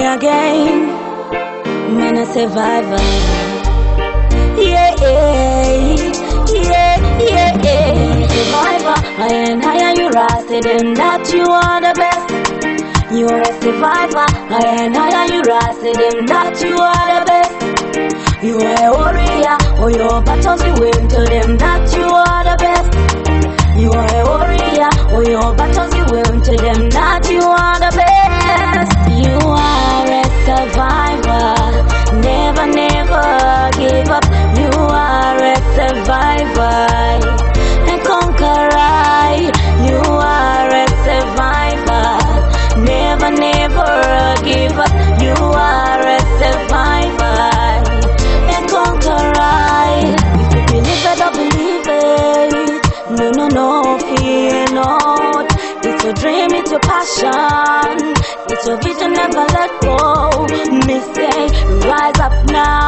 again. Man, a survivor. Uh. Yeah, yeah, yeah, yeah, yeah. Survivor. I and I you rusted and that you are the best. You're a survivor. I and I you rusted and that you are the best. You are a warrior. Oh, your battles you win to them that you are the best. You are a survivor. Never, never give up. You are a survivor and conqueror. If you believe it or believe it, no, no, no, fear not. It's your dream, it's your passion, it's your vision, never let go. Me say, rise up now.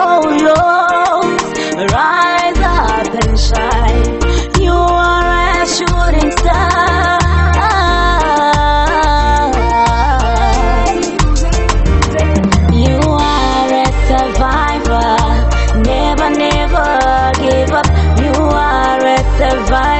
All yours. Rise up and shine. You are a shooting star. You are a survivor. Never, never give up. You are a survivor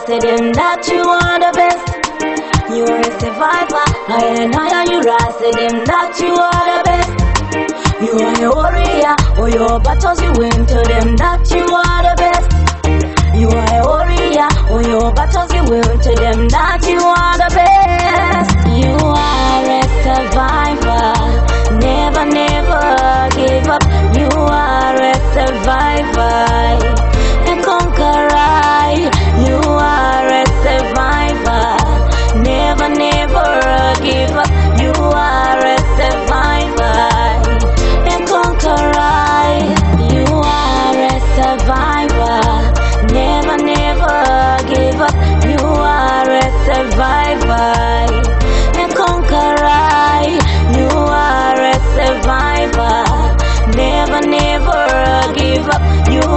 I you rusted in that you are the best. You are a survivor. I and I you rusted in that you are the best. You are a warrior. Oh, your battles you win to them that you are the best. You are a warrior. Oh, your battles you win to them that you are the best. You are a survivor. survivor. Never, never give up. You are a survivor. You are a survivor. Never, never give up. You